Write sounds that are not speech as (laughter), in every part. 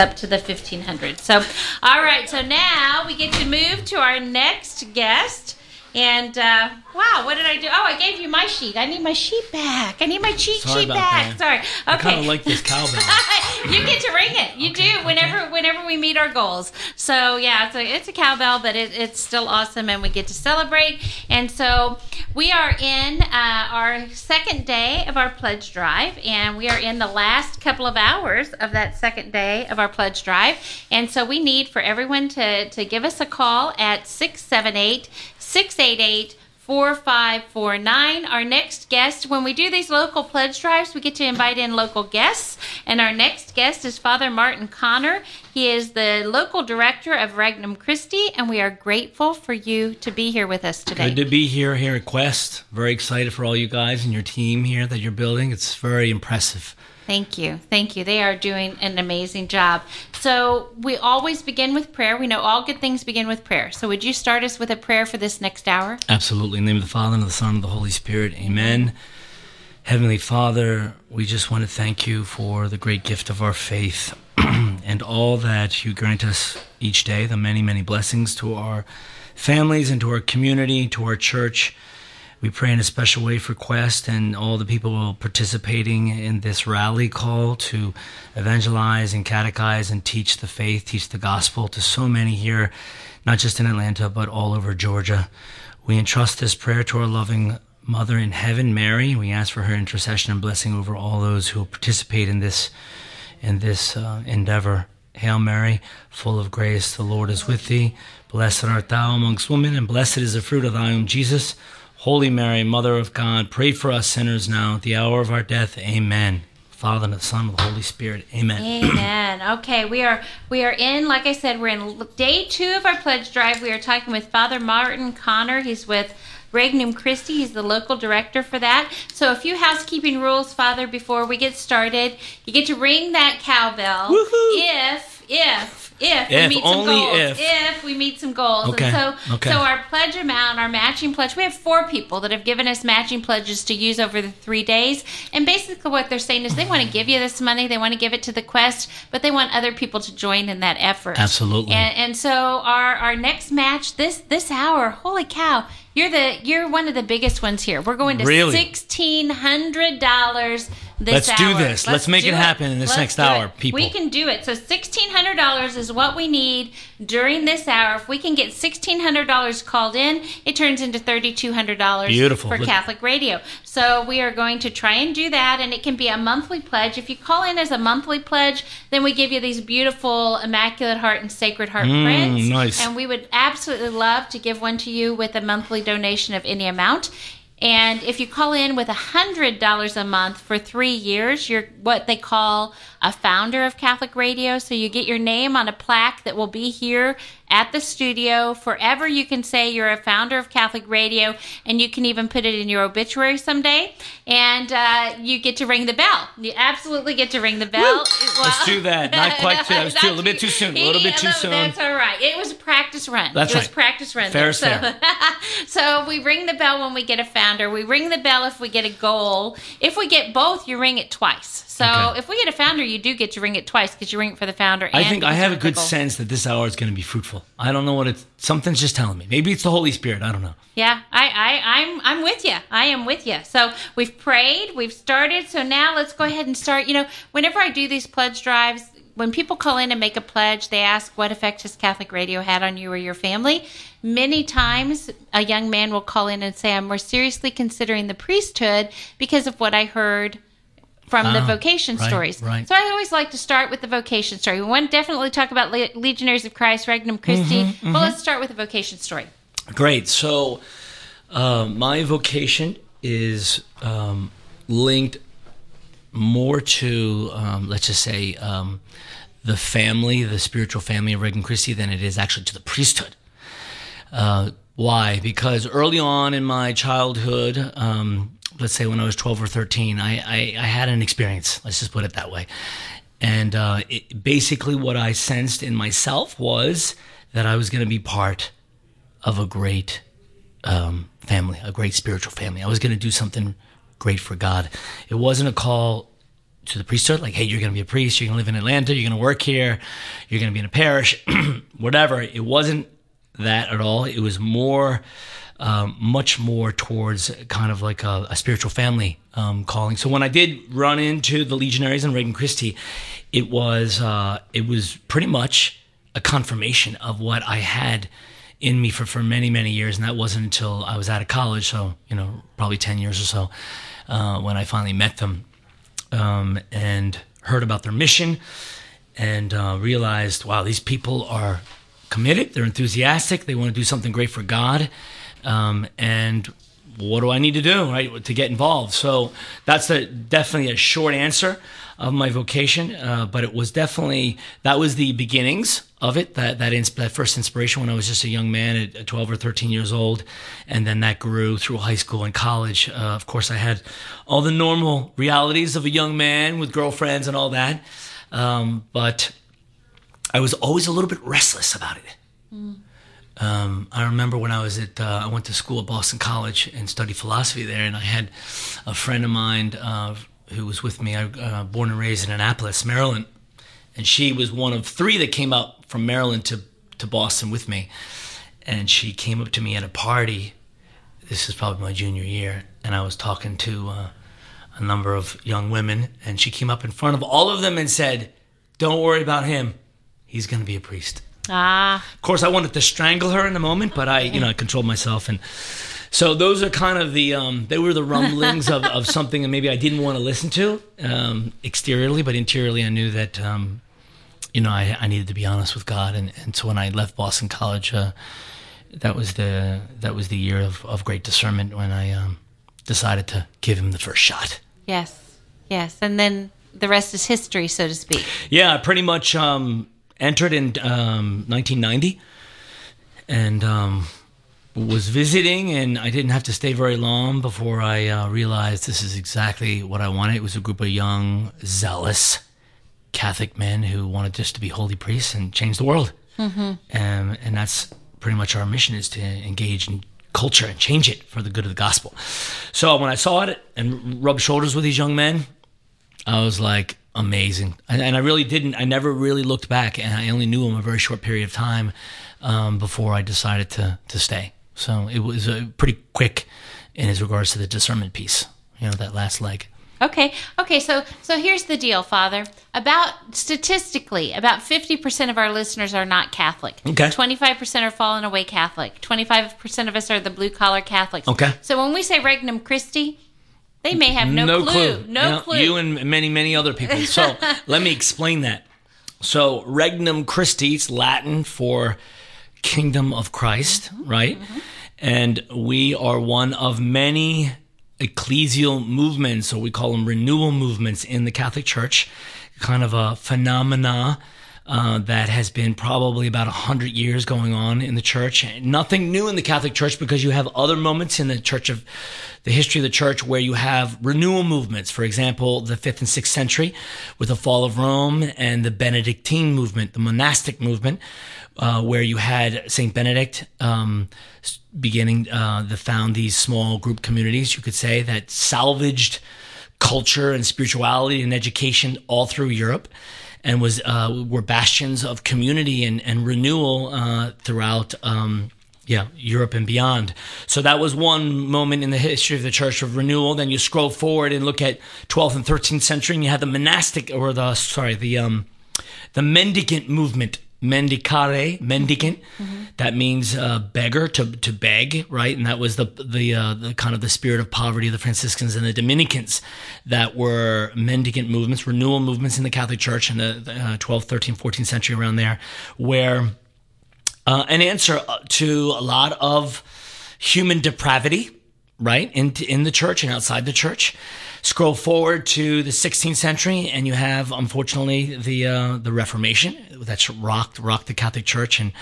up to the 1500. So, all right, so now we get to move to our next guest. And uh, wow, what did I do? Oh, I gave you my sheet. I need my sheet back. I need my cheat Sorry sheet back. that. Sorry. Okay. I kind of like this cowbell. (laughs) you get to ring it. You do whenever whenever we meet our goals. So yeah, it's a it's a cowbell, but it, it's still awesome, and we get to celebrate. And so we are in uh, our second day of our pledge drive, and we are in the last couple of hours of that second day of our pledge drive. And so we need for everyone to to give us a call at 678 688 4549. Our next guest, when we do these local pledge drives, we get to invite in local guests. And our next guest is Father Martin Connor. He is the local director of Regnum Christi, and we are grateful for you to be here with us today. Good to be here here at Quest. Very excited for all you guys and your team here that you're building. It's very impressive. Thank you. Thank you. They are doing an amazing job. So, we always begin with prayer. We know all good things begin with prayer. So, would you start us with a prayer for this next hour? Absolutely. In the name of the Father and of the Son and of the Holy Spirit. Amen. Heavenly Father, we just want to thank you for the great gift of our faith (clears throat) and all that you grant us each day, the many, many blessings to our families and to our community, to our church. We pray in a special way for Quest and all the people participating in this rally call to evangelize and catechize and teach the faith, teach the gospel to so many here, not just in Atlanta, but all over Georgia. We entrust this prayer to our loving Mother in heaven, Mary. We ask for her intercession and blessing over all those who participate in this in this uh, endeavor. Hail Mary, full of grace, the Lord is with thee. Blessed art thou amongst women, and blessed is the fruit of thy womb, Jesus. Holy Mary, Mother of God, pray for us sinners now at the hour of our death. Amen. Father and the Son and the Holy Spirit. Amen. Amen. Okay, we are we are in. Like I said, we're in day two of our pledge drive. We are talking with Father Martin Connor. He's with Regnum Christi. He's the local director for that. So, a few housekeeping rules, Father, before we get started. You get to ring that cowbell Woohoo! if if if, If, we meet some goals. if. we meet some goals. Okay, And so, okay. so our pledge amount, our matching pledge, we have four people that have given us matching pledges to use over the three days. And basically, what they're saying is they want to give you this money, they want to give it to the quest, but they want other people to join in that effort. Absolutely. And, and so our our next match this this hour, holy cow, you're the you're one of the biggest ones here. We're going to Really? sixteen hundred dollars Let's do this. Let's make do it happen in this Let's next hour, it. people. We can do it. So sixteen hundred dollars is what we need during this hour. If we can get sixteen hundred dollars called in, it turns into thirty two hundred dollars Beautiful. for Look- Catholic Radio. So we are going to try and do that, and it can be a monthly pledge. If you call in as a monthly pledge, then we give you these beautiful Immaculate Heart and Sacred Heart Mm, prints. nice. And we would absolutely love to give one to you with a monthly donation of any amount. And if you call in with $100 a month for three years, you're what they call a founder of Catholic Radio. So you get your name on a plaque that will be here at the studio. Forever, you can say you're a founder of Catholic Radio, and you can even put it in your obituary someday. And uh, you get to ring the bell. You absolutely get to ring the bell. Well- Let's do that. Not (laughs) quite too- that was too- a little bit too soon. A little bit too Yeah, soon. That's all right. It was a practice run. That's it was practice run. Fair there. is so, fair. (laughs) so we ring the bell when we get a founder. We ring the bell if we get a goal. If we get both, you ring it twice. So Okay. if we get a founder, you do get to ring it twice because you ring it for the founder. I think I have a good goal. sense that this hour is going to be fruitful. I don't know what it's. Something's just telling me. Maybe it's the Holy Spirit. I don't know. Yeah, I, I, I'm, I'm with you. I am with you. So we've prayed, we've started. So now let's go ahead and start. You know, whenever I do these pledge drives, when people call in and make a pledge, they ask what effect has Catholic Radio had on you or your family. Many times, a young man will call in and say, "I'm more seriously considering the priesthood because of what I heard." From the Ah, vocation right, stories. right. So I always like to start with the vocation story. We want to definitely talk about Le- Legionaries of Christ, Regnum Christi. Mm-hmm, But let's start with the vocation story. Great. So, uh, my vocation is um, linked more to, um, let's just say, um, the family, the spiritual family of Regnum Christi, than it is actually to the priesthood. Uh, why? Because early on in my childhood, um, let's say when I was 12 or 13, I, I, I had an experience. Let's just put it that way. And uh, it, basically, what I sensed in myself was that I was going to be part of a great um, family, a great spiritual family. I was going to do something great for God. It wasn't a call to the priesthood, like, hey, you're going to be a priest, you're going to live in Atlanta, you're going to work here, you're going to be in a parish, (clears throat) whatever. It wasn't that at all. It was more, um, much more towards kind of like a, a spiritual family um, calling. So when I did run into the Legionaries and Regnum Christi, it was uh, it was pretty much a confirmation of what I had in me for, for many many years, and that wasn't until I was out of college, so you know probably ten years or so, uh, when I finally met them um, and heard about their mission and uh, realized, wow, these people are committed, they're enthusiastic, they want to do something great for God, um, and what do I need to do right to get involved? So that's a, definitely a short answer of my vocation, uh, but it was definitely that was the beginnings of it. That that, that first inspiration when I was just a young man at 12 or 13 years old, and then that grew through high school and college. Uh, of course, I had all the normal realities of a young man with girlfriends and all that, um, but I was always a little bit restless about it. Um, I remember when I was at, uh, I went to school at Boston College and studied philosophy there, and I had a friend of mine uh, who was with me, I, uh, born and raised in Annapolis, Maryland, and she was one of three that came out from Maryland to, to Boston with me. And she came up to me at a party. This is probably my junior year, and I was talking to uh, a number of young women, and she came up in front of all of them and said, Don't worry about him. He's going to be a priest. Ah, Of course, I wanted to strangle her in a moment, but I, you know, I controlled myself. And so those are kind of the, um, they were the rumblings of, of (laughs) something that maybe I didn't want to listen to um, exteriorly, but interiorly I knew that, um, you know, I, I needed to be honest with God. And, and so when I left Boston College, uh, that was the, that was the year of, of great discernment when I um, decided to give him the first shot. yes, yes, and then the rest is history, so to speak. Yeah, pretty much um, entered in um, 1990 and um, was visiting, and I didn't have to stay very long before I uh, realized this is exactly what I wanted. It was a group of young, zealous Catholic men who wanted just to be holy priests and change the world. Mm-hmm. Um, and that's pretty much our mission is to engage in culture and change it for the good of the gospel. So when I saw it and rubbed shoulders with these young men, I was like, amazing. And, and I really didn't, I never really looked back and I only knew him a very short period of time um, before I decided to, to stay. So it was uh, pretty quick in as regards to the discernment piece, you know, that last leg. Okay, okay. So, so here's the deal, Father. About statistically, about fifty percent of our listeners are not Catholic. Okay. Twenty-five percent are fallen away Catholic. Twenty-five percent of us are the blue collar Catholics. Okay. So when we say Regnum Christi, they may have no, clue. No You know, clue. You and many, many other people. So (laughs) let me explain that. So Regnum Christi, it's Latin for Kingdom of Christ, mm-hmm. right? Mm-hmm. And we are one of many ecclesial movements, or we call them renewal movements in the Catholic Church, kind of a phenomena uh, that has been probably about 100 years going on in the church. Nothing new in the Catholic Church because you have other moments in the church of the history of the church where you have renewal movements. For example, the fifth and sixth century with the fall of Rome and the Benedictine movement, the monastic movement, uh, where you had Saint Benedict um, beginning uh, to found these small group communities, you could say, that salvaged culture and spirituality and education all through Europe, and was uh, were bastions of community and, and renewal uh, throughout. Um, yeah, Europe and beyond. So that was one moment in the history of the Church of renewal. Then you scroll forward and look at 12th and 13th century, and you had the monastic, or the sorry, the um, the mendicant movement. Mendicare, mendicant. That means uh, beggar to to beg, right? And that was the the uh, the kind of the spirit of poverty of the Franciscans and the Dominicans that were mendicant movements, renewal movements in the Catholic Church in the, the uh, 12th, 13th, 14th century around there, where uh, an answer to a lot of human depravity, right, in, in the church and outside the church. Scroll forward to the 16th century, and you have, unfortunately, the uh, the Reformation that's rocked rocked the Catholic Church, and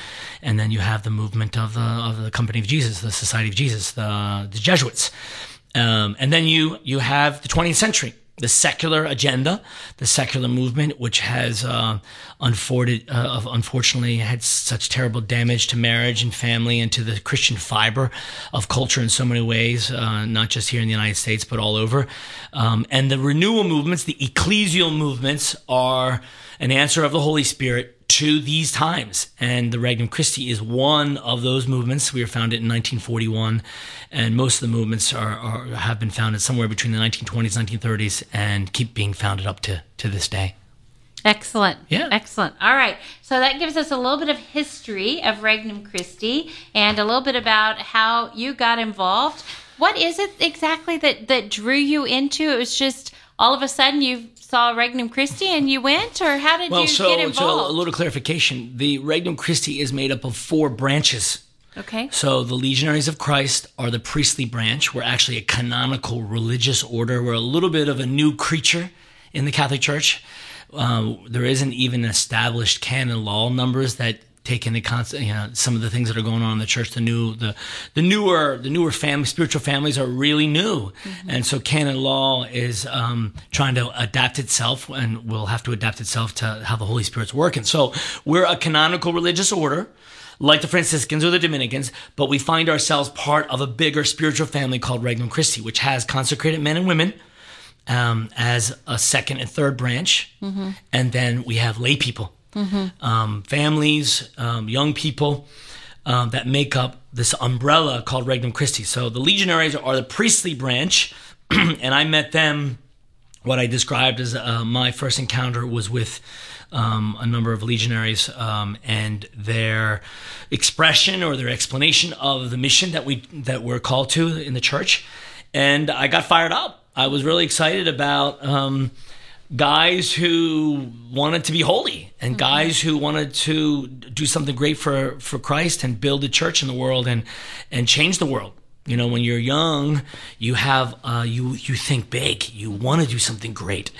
and then you have the movement of the of the Company of Jesus, the Society of Jesus, the the Jesuits, um, and then you you have the 20th century, the secular agenda, the secular movement, which has uh, unfortunately, uh, unfortunately had such terrible damage to marriage and family and to the Christian fiber of culture in so many ways, uh, not just here in the United States, but all over. Um, and the renewal movements, the ecclesial movements, are an answer of the Holy Spirit to these times. And the Regnum Christi is one of those movements. We were founded in 1941, and most of the movements are, are have been founded somewhere between the 1920s, 1930s, and keep being founded up to, to this day. Excellent. Yeah. Excellent. All right. So that gives us a little bit of history of Regnum Christi and a little bit about how you got involved. What is it exactly that, that drew you into? It was just all of a sudden you saw Regnum Christi and you went, or how did Well, you so, get so involved? a little clarification. The Regnum Christi is made up of four branches. okay. So the Legionaries of Christ are the priestly branch. We're actually a canonical religious order. We're a little bit of a new creature in the Catholic Church. Uh, there isn't even established canon law numbers that take into constant, you know, some of the things that are going on in the church. The new, the the newer, the newer family, spiritual families are really new, and so canon law is um, trying to adapt itself, and will have to adapt itself to how the Holy Spirit's working. So we're a canonical religious order like the Franciscans or the Dominicans, but we find ourselves part of a bigger spiritual family called Regnum Christi, which has consecrated men and women um, as a second and third branch. And then we have lay people, um, families, um, young people um, that make up this umbrella called Regnum Christi. So the legionaries are the priestly branch, (clears throat) and I met them what I described as uh, my first encounter was with um, a number of legionaries um, and their expression or their explanation of the mission that we that we're called to in the church, and I got fired up. I was really excited about um, guys who wanted to be holy and guys who wanted to do something great for for Christ and build a church in the world and and change the world. You know, when you're young, you have uh, you you think big. You want to do something great,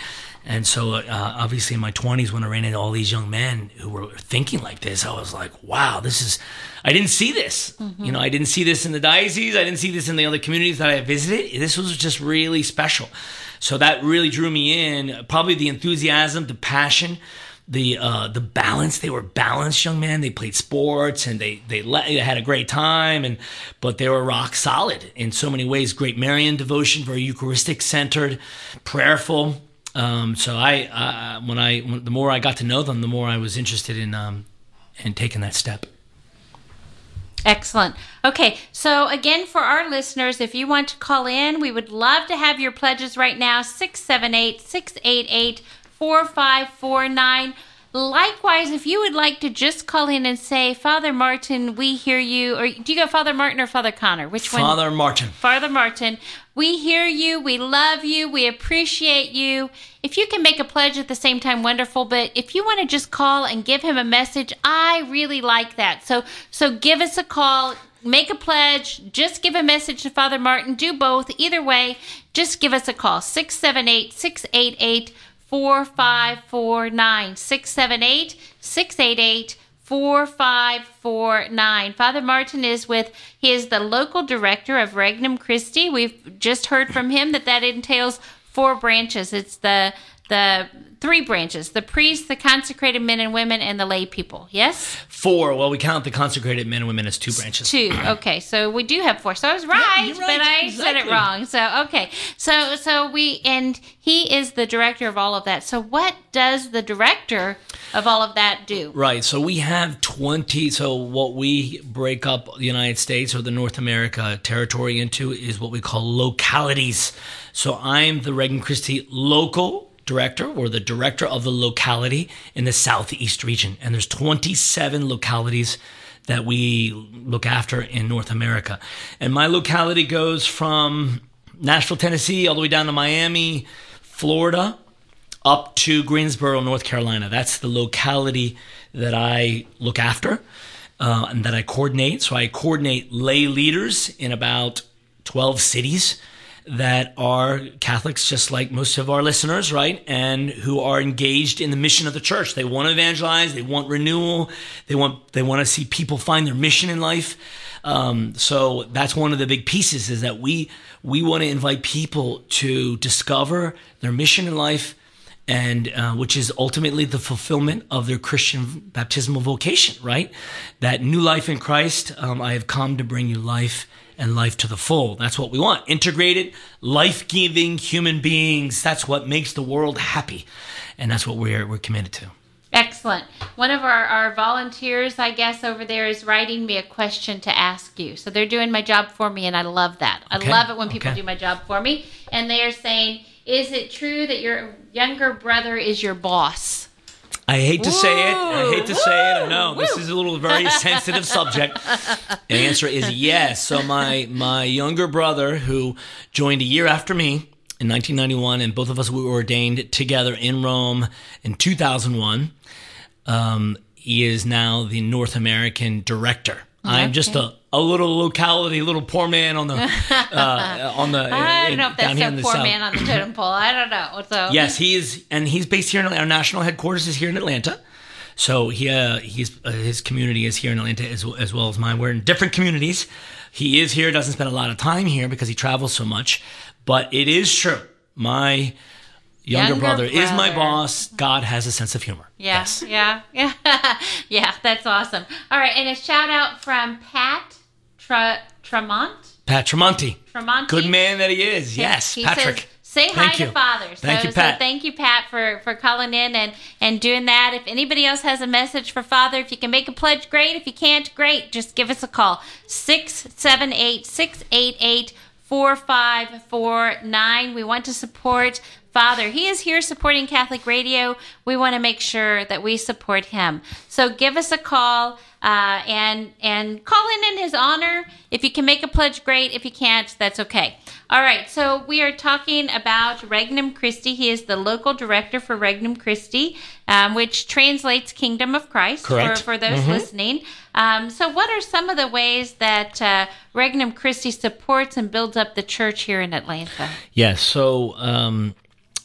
and so uh, obviously in my 20s, when I ran into all these young men who were thinking like this, I was like, wow, this is. I didn't see this. You know, I didn't see this in the diocese. I didn't see this in the other communities that I visited. This was just really special. So that really drew me in. Probably the enthusiasm, the passion the uh, the balance. They were balanced young men. They played sports and they they, they had a great time. And but they were rock solid in so many ways. Great Marian devotion, very Eucharistic centered, prayerful. Um, so I uh, when I when, the more I got to know them, the more I was interested in um, in taking that step. Excellent. Okay, so again, for our listeners, if you want to call in, we would love to have your pledges right now 678 688 4549. Likewise, if you would like to just call in and say, Father Martin, we hear you, or do you go Father Martin or Father Connor? Which one? Father Martin. Father Martin, we hear you, we love you, we appreciate you. If you can make a pledge at the same time, wonderful. But if you want to just call and give him a message, I really like that. So, so give us a call, make a pledge, just give a message to Father Martin. Do both. Either way, just give us a call 678 688 4549. 678 688 4549. Father Martin is with, he is the local director of Regnum Christi. We've just heard from him that that entails four branches. It's the, the three branches the priests, the consecrated men and women, and the lay people. Yes? Four. Well, we count the consecrated men and women as two branches. Two. Okay, so we do have four. So I was right, you're right, but I said it wrong. So okay, so so we and he is the director of all of that. So what does the director of all of that do? Right. So we have 20. So what we break up the United States or the North America territory into is what we call localities. So I'm the Regnum Christi local director or the director of the locality in the Southeast region. And there's 27 localities that we look after in North America. And my locality goes from Nashville, Tennessee, all the way down to Miami, Florida, up to Greensboro, North Carolina. That's the locality that I look after uh, and that I coordinate. So I coordinate lay leaders in about 12 cities that are Catholics, just like most of our listeners, right? And who are engaged in the mission of the church. They want to evangelize. They want renewal. They want they want to see people find their mission in life. Um, so that's one of the big pieces is that we we want to invite people to discover their mission in life, and uh, which is ultimately the fulfillment of their Christian baptismal vocation, right? That new life in Christ. Um, I have come to bring you life and life to the full. That's what we want. Integrated, life giving human beings. That's what makes the world happy. And that's what we're, we're committed to. Excellent. One of our, our volunteers, I guess, over there is writing me a question to ask you. So they're doing my job for me, and I love that. Okay. I love it when people Okay. do my job for me. And they are saying, Is it true that your younger brother is your boss? I hate to say it. I hate to say it. I know Woo! this is a little very (laughs) sensitive subject. The answer is yes. So my my younger brother, who joined a year after me in 1991, and both of us we were ordained together in Rome in 2001. Um, he is now the North American director. I'm just a, a little locality, little poor man on the (laughs) uh, on the. I don't know if that's here in so the poor south. man on the (clears throat) totem pole. I don't know. So Yes, he is, and he's based here in our national headquarters is here in Atlanta. So he, uh, he's uh, his community is here in Atlanta as, as well as mine. We're in different communities. He is here, doesn't spend a lot of time here because he travels so much. But it is true. My younger, Younger brother, is my boss. God has a sense of humor. Yeah, Yes. yeah, yeah, (laughs) yeah. That's awesome. All right, and a shout out from Pat Tra- Tremont. Pat Tremonti. Tremonti. Good man that he is. Yes, He Patrick. Says, Say hi Thank to you. Father. So, Thank you, so Pat. thank you, Pat, for, for calling in and, and doing that. If anybody else has a message for Father, if you can make a pledge, great. If you can't, great. Just give us a call. 678 688 4549. We want to support Father. He is here supporting Catholic Radio. We want to make sure that we support him. So give us a call uh, and and call in in his honor. If you can make a pledge, great. If you can't, that's okay. All right. So we are talking about Regnum Christi. He is the local director for Regnum Christi, um, which translates Kingdom of Christ Correct. for for those listening. Um, so, what are some of the ways that uh, Regnum Christi supports and builds up the church here in Atlanta? Yes. So um,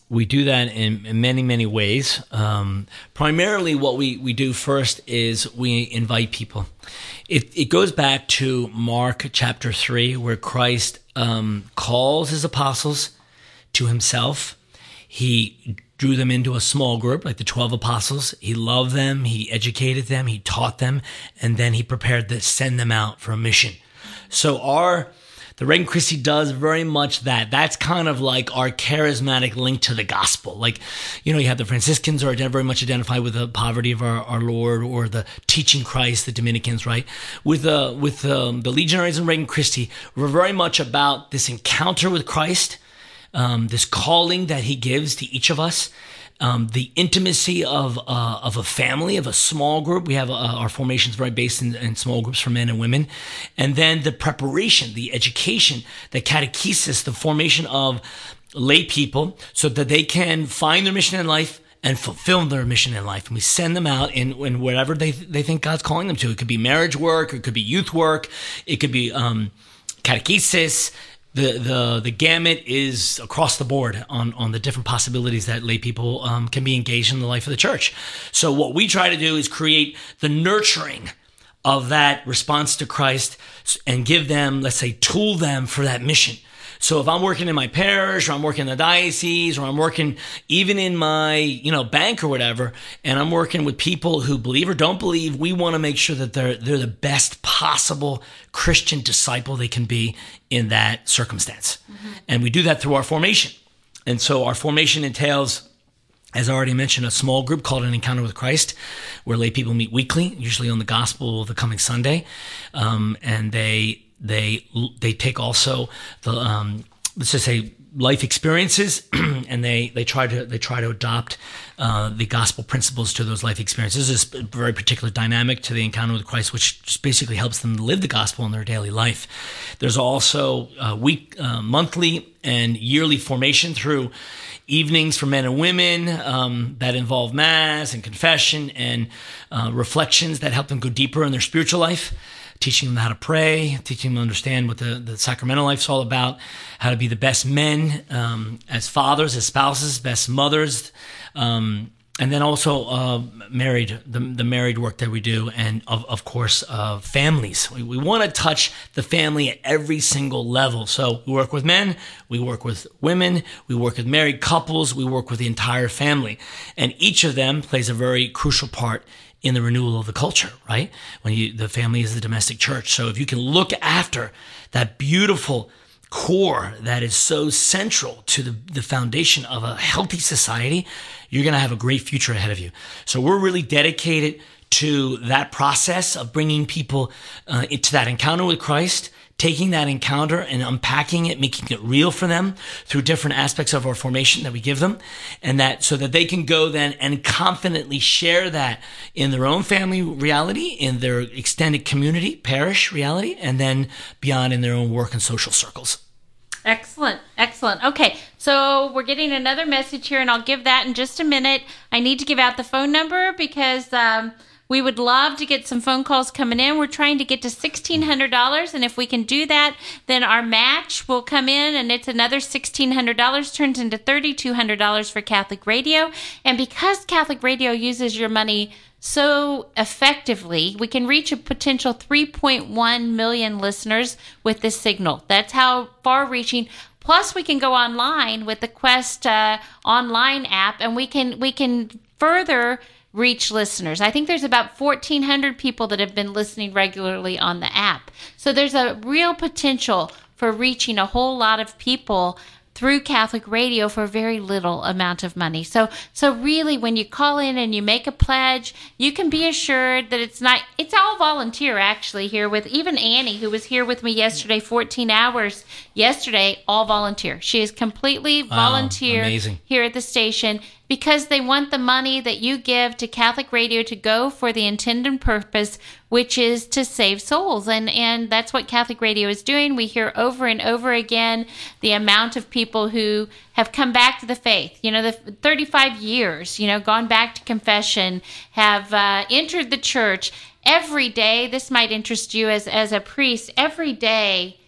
we do that in, in many, many ways. Um, primarily, what we, we do first is we invite people. It, it goes back to Mark chapter 3, where Christ um, calls his apostles to himself. He drew them into a small group, like the 12 apostles. He loved them, he educated them, he taught them, and then he prepared to send them out for a mission. So our the Regnum Christi does very much that. That's kind of like our charismatic link to the gospel. Like, you know, you have the Franciscans who are very much identified with the poverty of our, our Lord or the teaching Christ, the Dominicans, right? With uh, with um, the Legionaries and Regnum Christi, we're very much about this encounter with Christ, um, this calling that He gives to each of us. Um, the intimacy of uh, of a family, of a small group. We have uh, our formations very based in, in small groups for men and women, and then the preparation, the education, the catechesis, the formation of lay people, so that they can find their mission in life and fulfill their mission in life. And we send them out in, in whatever they they think God's calling them to. It could be marriage work, it could be youth work, it could be um, catechesis the the the gamut is across the board on on the different possibilities that lay people um, can be engaged in the life of the church. So what we try to do is create the nurturing of that response to Christ and give them, let's say, tool them for that mission. So if I'm working in my parish or I'm working in the diocese or I'm working even in my, you know, bank or whatever, and I'm working with people who believe or don't believe, we want to make sure that they're they're the best possible Christian disciple they can be in that circumstance. And we do that through our formation. And so our formation entails as I already mentioned, a small group called an Encounter with Christ, where lay people meet weekly, usually on the Gospel of the coming Sunday, um, and they they they take also the um, let's just say life experiences, (clears throat) and they they try to they try to adopt uh, the gospel principles to those life experiences. This is a very particular dynamic to the Encounter with Christ, which basically helps them live the gospel in their daily life. There's also uh, week, uh, monthly, and yearly formation through evenings for men and women um, that involve mass and confession and uh, reflections that help them go deeper in their spiritual life teaching them how to pray teaching them to understand what the, the sacramental life's all about how to be the best men um, as fathers as spouses best mothers um, and then also uh, married the, the married work that we do and of, of course uh, families. We, we want to touch the family at every single level. So we work with men we work with women we work with married couples we work with the entire family. And each of them plays a very crucial part in the renewal of the culture right? When you the family is the domestic church. So if you can look after that beautiful core that is so central to the, the foundation of a healthy society, you're going to have a great future ahead of you. So we're really dedicated to that process of bringing people uh, into that encounter with Christ, taking that encounter and unpacking it, making it real for them through different aspects of our formation that we give them, and that so that they can go then and confidently share that in their own family reality, in their extended community, parish reality, and then beyond in their own work and social circles. Excellent. Excellent. Okay. So we're getting another message here, and I'll give that in just a minute. I need to give out the phone number because um, we would love to get some phone calls coming in. We're trying to get to $1,600, and if we can do that, then our match will come in, and it's another $1,600, turns into $3,200 for Catholic Radio. And because Catholic Radio uses your money so effectively, we can reach a potential 3.1 million listeners with this signal. That's how far reaching. Plus, we can go online with the Quest uh, online app, and we can we can further reach listeners. I think there's about 1,400 people that have been listening regularly on the app. So there's a real potential for reaching a whole lot of people through Catholic radio for very little amount of money. So so really when you call in and you make a pledge, you can be assured that it's not it's all volunteer actually here with even Annie who was here with me yesterday 14 hours yesterday all volunteer. She is completely volunteer amazing. here at the station because they want the money that you give to Catholic Radio to go for the intended purpose, which is to save souls. And and that's what Catholic Radio is doing. We hear over and over again the amount of people who have come back to the faith. You know, the 35 years, you know, gone back to confession, have uh, entered the church every day. This might interest you as as a priest. Every day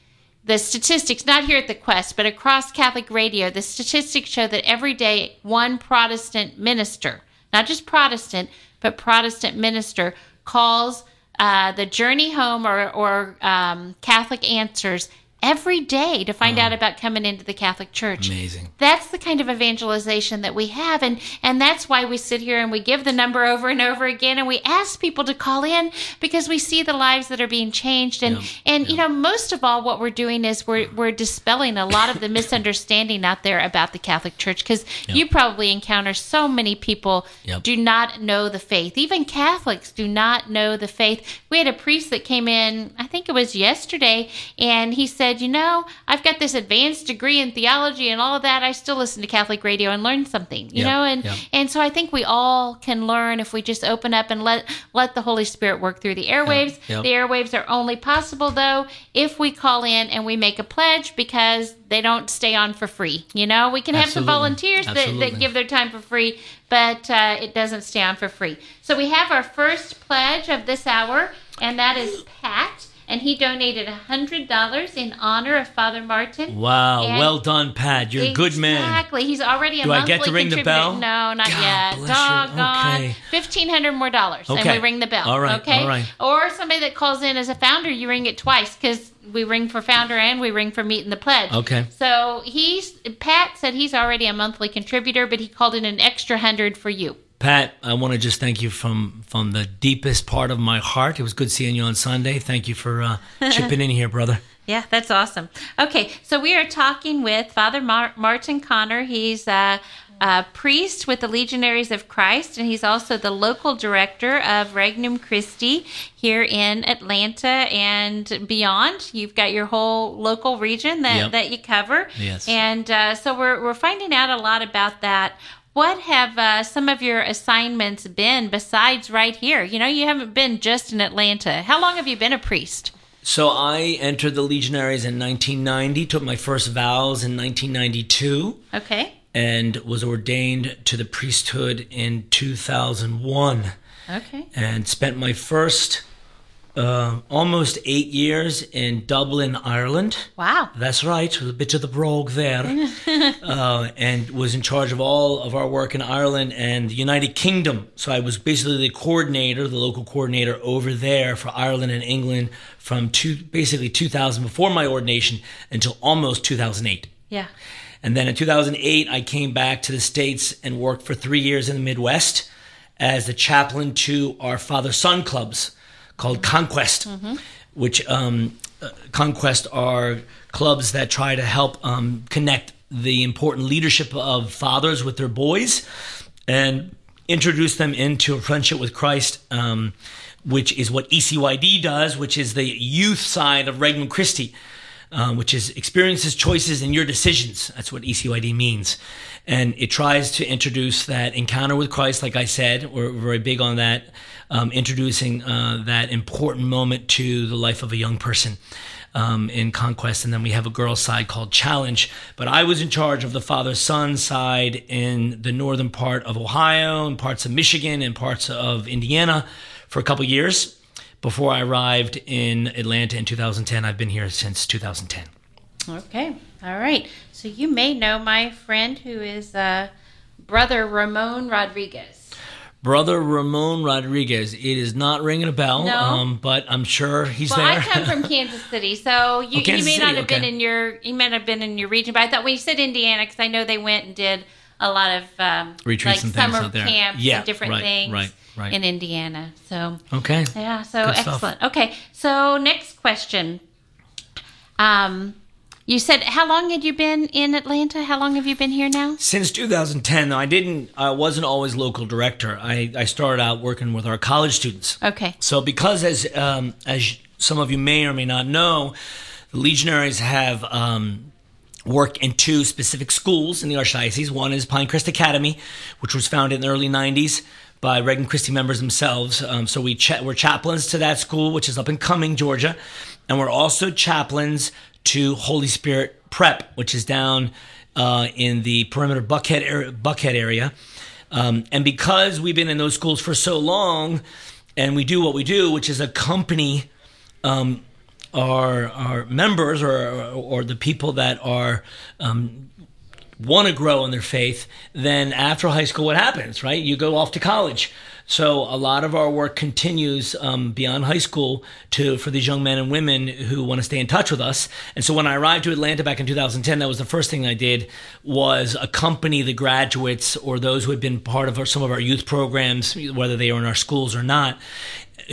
the statistics, not here at the Quest, but across Catholic radio, the statistics show that every day one Protestant minister, not just Protestant, but Protestant minister, calls uh, the Journey Home or, or um, Catholic Answers every day to find out mm. about coming into the Catholic Church. Amazing. That's the kind of evangelization that we have and and that's why we sit here and we give the number over and over again and we ask people to call in because we see the lives that are being changed and Yeah. and you know most of all what we're doing is we're we're dispelling a lot of the (laughs) misunderstanding out there about the Catholic Church cuz you probably encounter so many people Yep. do not know the faith. Even Catholics do not know the faith. We had a priest that came in, I think it was yesterday, and he said, You know, I've got this advanced degree in theology and all of that. I still listen to Catholic radio and learn something, you Yep, know? And yep. and so I think we all can learn if we just open up and let let the Holy Spirit work through the airwaves. yep. The airwaves are only possible though if we call in and we make a pledge because they don't stay on for free. You know, we can have some volunteers that, that give their time for free, but uh, it doesn't stay on for free. So we have our first pledge of this hour, and that is Pat, and he donated $100 in honor of Father Martin. Wow, And- well done, Pat. You're a good man. Exactly. He's already a Do I get to ring the bell? No, not God yet. Doggone. Okay. Fifteen hundred more dollars, and we ring the bell. All right, Okay. all right. Or somebody that calls in as a founder, you ring it twice because we ring for founder and we ring for meeting the pledge. Okay. So he's Pat said he's already a monthly contributor, but he called in an extra hundred for you. Pat, I want to just thank you from from the deepest part of my heart. It was good seeing you on Sunday. Thank you for uh, (laughs) chipping in here, brother. Yeah, that's awesome. Okay, so we are talking with Father Mar- Martin Connor. He's a, a priest with the Legionaries of Christ, and he's also the local director of Regnum Christi here in Atlanta and beyond. You've got your whole local region that, Yep. that you cover. Yes. And uh, so we're, we're finding out a lot about that. What have uh, some of your assignments been besides right here? You know, you haven't been just in Atlanta. How long have you been a priest? So I entered the Legionaries in 1990, took my first vows in 1992, Okay. and was ordained to the priesthood in 2001. Okay. and spent my first uh, almost eight years in Dublin, Ireland. Wow. That's right, a bit of the brogue there, (laughs) uh, and was in charge of all of our work in Ireland and the United Kingdom. So I was basically the coordinator, the local coordinator over there for Ireland and England from two, basically 2000 before my ordination until almost 2008. Yeah. And then in 2008, I came back to the States and worked for three years in the Midwest as the chaplain to our father son clubs called Conquest, which um, uh, Conquest are clubs that try to help um, connect the important leadership of fathers with their boys and introduce them into a friendship with Christ. Um, which is what ECYD does, which is the youth side of Regnum Christi um, which is experiences, choices, and your decisions. That's what ECYD means. And it tries to introduce that encounter with Christ, like I said, we're very big on that, um, introducing uh, that important moment to the life of a young person. Um, in Conquest, and then we have a girls' side called Challenge. But I was in charge of the father son side in the northern part of Ohio and parts of Michigan and parts of Indiana for a couple years before I arrived in Atlanta in 2010. I've been here since 2010. Okay. All right. So you may know my friend who is uh, brother Ramon Rodriguez. Brother Ramon Rodriguez. It is not ringing a bell, No. um, but I'm sure he's Well, there. I come from (laughs) Kansas City, so you, Oh, you may City, not have been in your you may not have been in your region. But I thought when you said Indiana, because I know they went and did a lot of um, Retreats like and things summer out there. camps Yeah, and different right, things right, right. in Indiana. So okay. yeah, so Good stuff. excellent. Okay, so next question. Um, you said how long had you been in Atlanta? How long have you been here now? Since 2010, though, I didn't. I wasn't always local director. I, I started out working with our college students. Okay. So, because as um, as some of you may or may not know, the Legionaries have um, worked in two specific schools in the Archdiocese. One is Pinecrest Academy, which was founded in the early '90s by Regnum Christi members themselves. Um, so we cha- we're chaplains to that school, which is up and Cumming, Georgia, and we're also chaplains to Holy Spirit Prep, which is down uh, in the perimeter Buckhead area, Buckhead area. Um, and because we've been in those schools for so long, and we do what we do, which is accompany um, our our members or or the people that are um, want to grow in their faith, then after high school, what happens? Right, you go off to college. So a lot of our work continues um, beyond high school to for these young men and women who want to stay in touch with us. And so when I arrived to Atlanta back in 2010, that was the first thing I did was accompany the graduates or those who had been part of our, some of our youth programs, whether they were in our schools or not,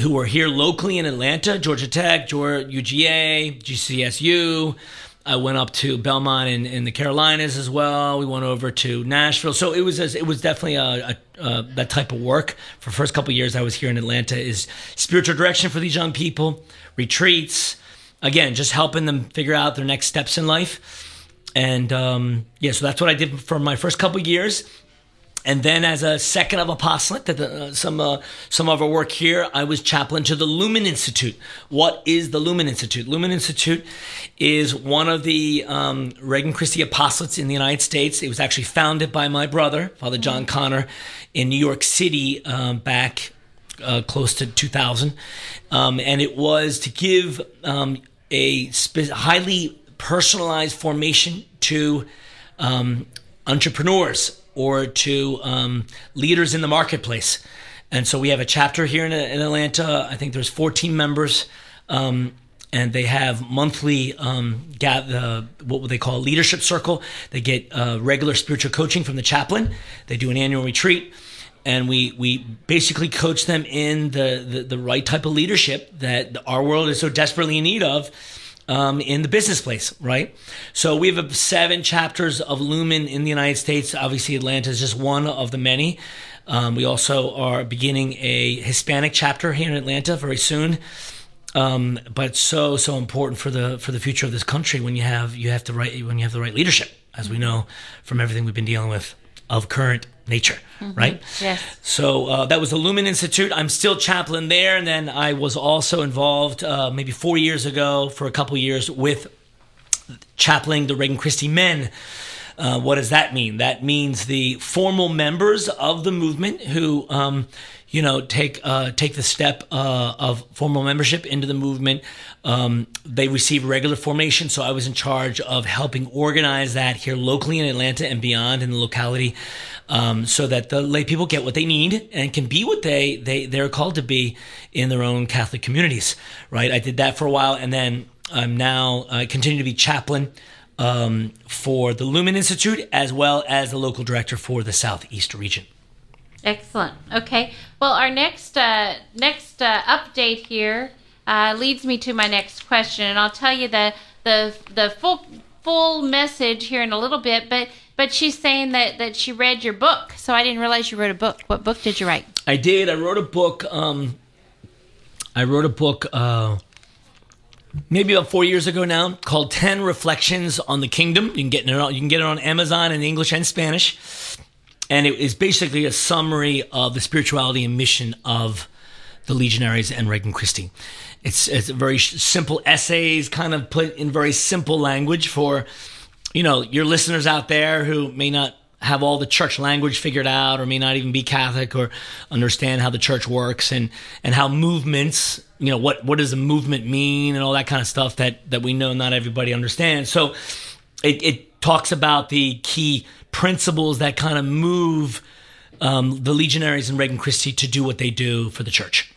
who were here locally in Atlanta, Georgia Tech, Georgia, UGA, GCSU. I went up to Belmont in, in the Carolinas as well. We went over to Nashville, so it was it was definitely a, a, a that type of work. For first couple years I was here in Atlanta, is spiritual direction for these young people, retreats, again, just helping them figure out their next steps in life. And um, yeah, so that's what I did for my first couple years. And then, as a second of apostolate, that uh, some uh, some of our work here, I was chaplain to the Lumen Institute. What is the Lumen Institute? Lumen Institute is one of the um, Regnum Christi apostolates in the United States. It was actually founded by my brother, Father John Connor, in New York City um, back uh, close to 2000, um, and it was to give um, a spe- highly personalized formation to um, entrepreneurs or to um, leaders in the marketplace. And so we have a chapter here in, in Atlanta. I think there's 14 members, um, and they have monthly um, ga- uh, what would they call leadership circle. They get uh, regular spiritual coaching from the chaplain. They do an annual retreat, and we we basically coach them in the the, the right type of leadership that our world is so desperately in need of um, in the business place, right? So we have seven chapters of Lumen in the United States. Obviously, Atlanta is just one of the many. Um, we also are beginning a Hispanic chapter here in Atlanta very soon. Um, but so so important for the for the future of this country when you have you have the right when you have the right leadership, as we know from everything we've been dealing with of current nature, right? Yes. So uh, that was the Lumen Institute. I'm still chaplain there, and then I was also involved uh, maybe four years ago for a couple years with chaplain the Regnum Christi Men. Uh, what does that mean? That means the formal members of the movement who um, you know, take uh, take the step uh, of formal membership into the movement. Um, they receive regular formation, so I was in charge of helping organize that here locally in Atlanta and beyond in the locality, um, so that the lay people get what they need and can be what they they they're called to be in their own Catholic communities. Right, I did that for a while, and then I'm now I continue to be chaplain. Um, for the Lumen Institute, as well as the local director for the Southeast region. Excellent. Okay. Well, our next uh, next uh, update here uh, leads me to my next question, and I'll tell you the the the full full message here in a little bit. But but she's saying that that she read your book, so I didn't realize you wrote a book. What book did you write? I did. I wrote a book. Um, I wrote a book. Uh, maybe about four years ago now, called Ten Reflections on the Kingdom. You can get it on, you can get it on Amazon in English and Spanish and it is basically a summary of the spirituality and mission of the Legionaries and Regnum Christi. It's it's very simple essays, kind of put in very simple language for you know your listeners out there who may not have all the church language figured out or may not even be Catholic or understand how the church works and and how movements you know what what does a movement mean and all that kind of stuff that that we know not everybody understands. So it, it talks about the key principles that kind of move um, the legionaries and Regnum Christi to do what they do for the church.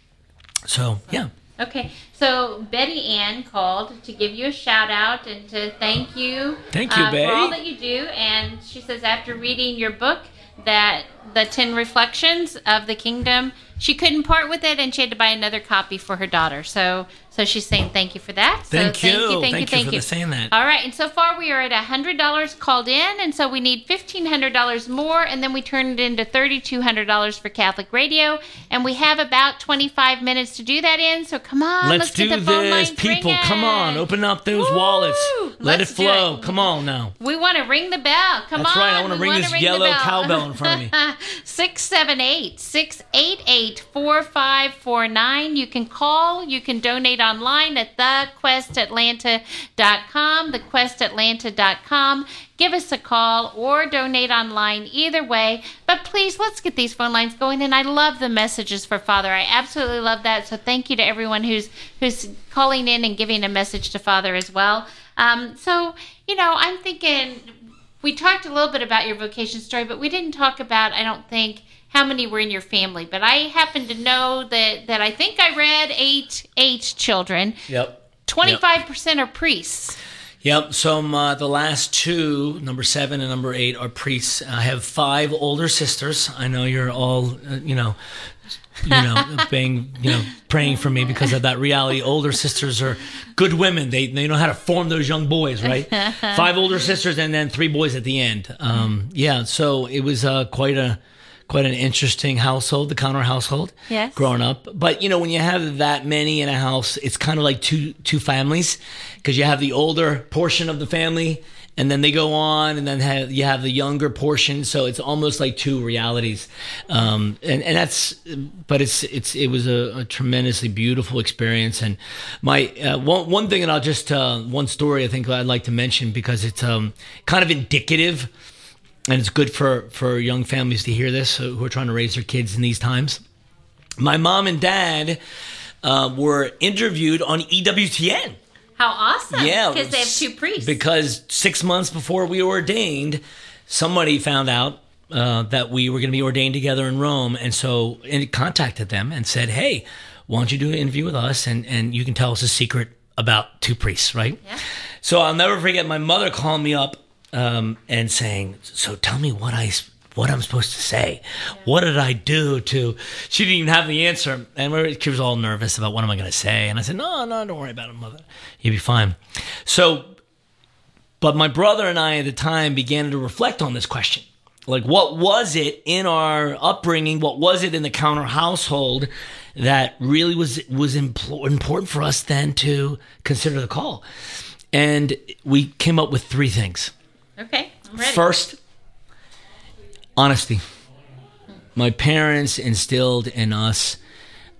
So, yeah. Okay, so Betty Ann called to give you a shout out and to thank you. Thank you, uh, Betty. For all that you do. And she says, after reading your book, that the 10 reflections of the kingdom she couldn't part with it and she had to buy another copy for her daughter so so she's saying thank you for that. Thank so you. Thank you. Thank, thank you. Thank you. you. saying that. All right. And so far we are at hundred dollars called in, and so we need fifteen hundred dollars more, and then we turn it into thirty two hundred dollars for Catholic Radio, and we have about twenty five minutes to do that in. So come on, let's, let's do get the phone this, lines people. ringing. Come on, open up those Woo! wallets. Let Let's it flow. it. Come on now. We want to ring the bell. Come That's on. That's right. I want to ring this the yellow bell. cowbell in front of me. (laughs) 678 688 4549. You can call, you can donate online at thequestatlanta.com, thequestatlanta.com. Give us a call or donate online, either way. But please, let's get these phone lines going. And I love the messages for Father. I absolutely love that. So thank you to everyone who's who's calling in and giving a message to Father as well. Um, so you know, I'm thinking we talked a little bit about your vocation story, but we didn't talk about, I don't think, how many were in your family. But I happen to know that that I think I read eight eight children. Yep. Twenty five percent are priests. Yep. So um, uh, the last two, number seven and number eight, are priests. I have five older sisters. I know you're all, uh, you know, you know, (laughs) being, you know, praying for me because of that reality. Older sisters are good women. They they know how to form those young boys, right? (laughs) Five older sisters and then three boys at the end. Um, yeah. So it was uh, quite a quite an interesting household, the Connor household. Yes. Growing up, but you know, when you have that many in a house, it's kind of like two two families because you have the older portion of the family and then they go on and then have, you have the younger portion so it's almost like two realities um, and, and that's but it's it's it was a, a tremendously beautiful experience and my uh, one, one thing and i'll just uh, one story i think i'd like to mention because it's um, kind of indicative and it's good for for young families to hear this uh, who are trying to raise their kids in these times my mom and dad uh, were interviewed on ewtn How awesome! yeah, because they have two priests. Because six months before we were ordained, somebody found out uh, that we were going to be ordained together in Rome, and so and contacted them and said, "Hey, why don't you do an interview with us, and and you can tell us a secret about two priests, right?" Yeah. So I'll never forget my mother calling me up um, and saying, "So tell me what I." What I'm supposed to say? What did I do to? She didn't even have the answer, and she was all nervous about what am I going to say. And I said, "No, no, don't worry about it, mother. You'll be fine." So but my brother and I at the time began to reflect on this question. Like, what was it in our upbringing? What was it in the Connor household that really was was impl- important for us then to consider the call? And we came up with three things. Okay, I'm ready. First, honesty. My parents instilled in us